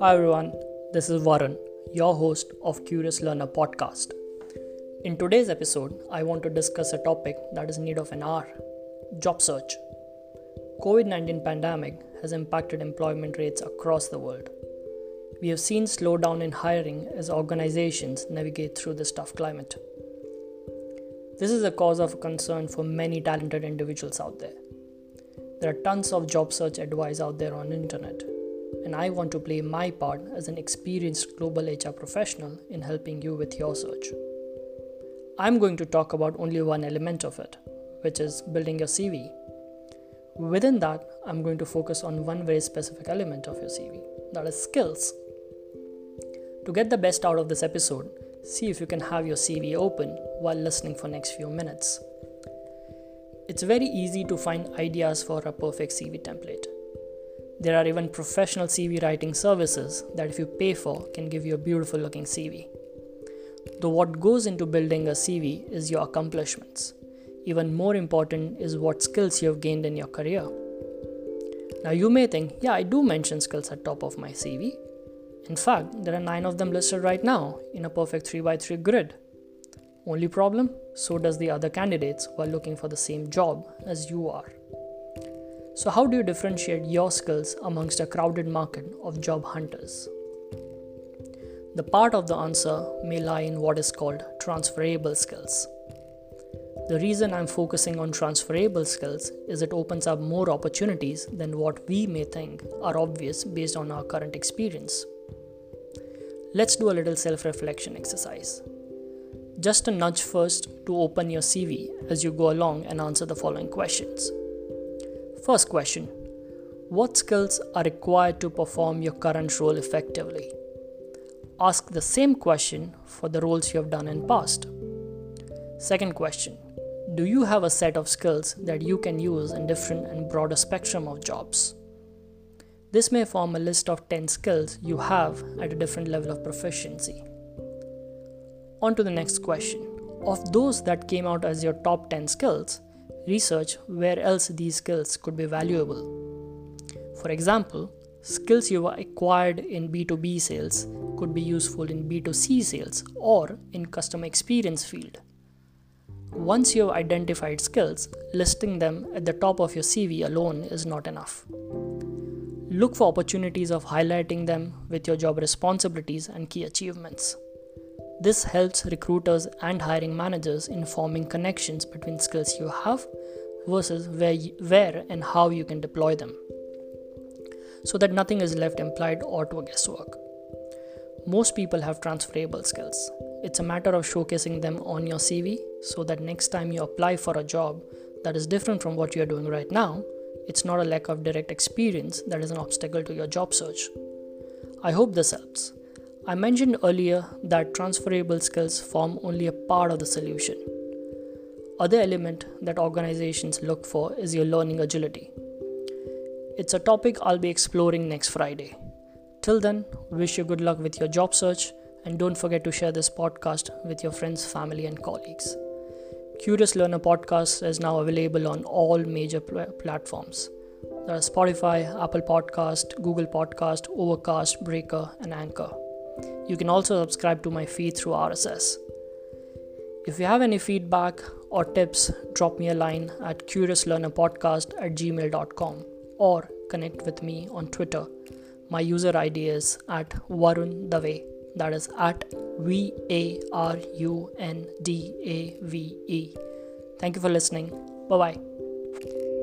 Hi everyone, this is Varun, your host of Curious Learner podcast. In today's episode, I want to discuss a topic that is in need of an hour: job search. COVID-19 pandemic has impacted employment rates across the world. We have seen slowdown in hiring as organizations navigate through this tough climate. This is a cause of concern for many talented individuals out there. There are tons of job search advice out there on internet and I want to play my part as an experienced global HR professional in helping you with your search. I'm going to talk about only one element of it, which is building your CV. Within that, I'm going to focus on one very specific element of your CV, that is skills. To get the best out of this episode, see if you can have your CV open while listening for next few minutes. It's very easy to find ideas for a perfect CV template. There are even professional CV writing services that, if you pay for, can give you a beautiful looking CV. Though what goes into building a CV is your accomplishments. Even more important is what skills you have gained in your career. Now you may think, yeah, I do mention skills at top of my CV. In fact, there are 9 of them listed right now in a perfect 3x3 grid. Only problem? So does the other candidates who are looking for the same job as you are. So, how do you differentiate your skills amongst a crowded market of job hunters? The part of the answer may lie in what is called transferable skills. The reason I'm focusing on transferable skills is it opens up more opportunities than what we may think are obvious based on our current experience. Let's do a little self reflection exercise. Just a nudge first to open your CV as you go along and answer the following questions. First question What skills are required to perform your current role effectively? Ask the same question for the roles you have done in past. Second question Do you have a set of skills that you can use in different and broader spectrum of jobs? This may form a list of 10 skills you have at a different level of proficiency. On to the next question. Of those that came out as your top 10 skills, research where else these skills could be valuable. For example, skills you acquired in B2B sales could be useful in B2C sales or in customer experience field. Once you have identified skills, listing them at the top of your CV alone is not enough. Look for opportunities of highlighting them with your job responsibilities and key achievements. This helps recruiters and hiring managers in forming connections between skills you have versus where, where and how you can deploy them so that nothing is left implied or to a guesswork. Most people have transferable skills. It's a matter of showcasing them on your CV so that next time you apply for a job that is different from what you are doing right now, it's not a lack of direct experience that is an obstacle to your job search. I hope this helps. I mentioned earlier that transferable skills form only a part of the solution. Other element that organizations look for is your learning agility. It's a topic I'll be exploring next Friday. Till then, wish you good luck with your job search and don't forget to share this podcast with your friends, family and colleagues. Curious Learner podcast is now available on all major pl- platforms. There are Spotify, Apple Podcast, Google Podcast, Overcast, Breaker, and Anchor. You can also subscribe to my feed through RSS. If you have any feedback or tips, drop me a line at curiouslearnerpodcast at gmail.com or connect with me on Twitter. My user ID is at Varun Dave. That is at V A R U N D A V E. Thank you for listening. Bye bye.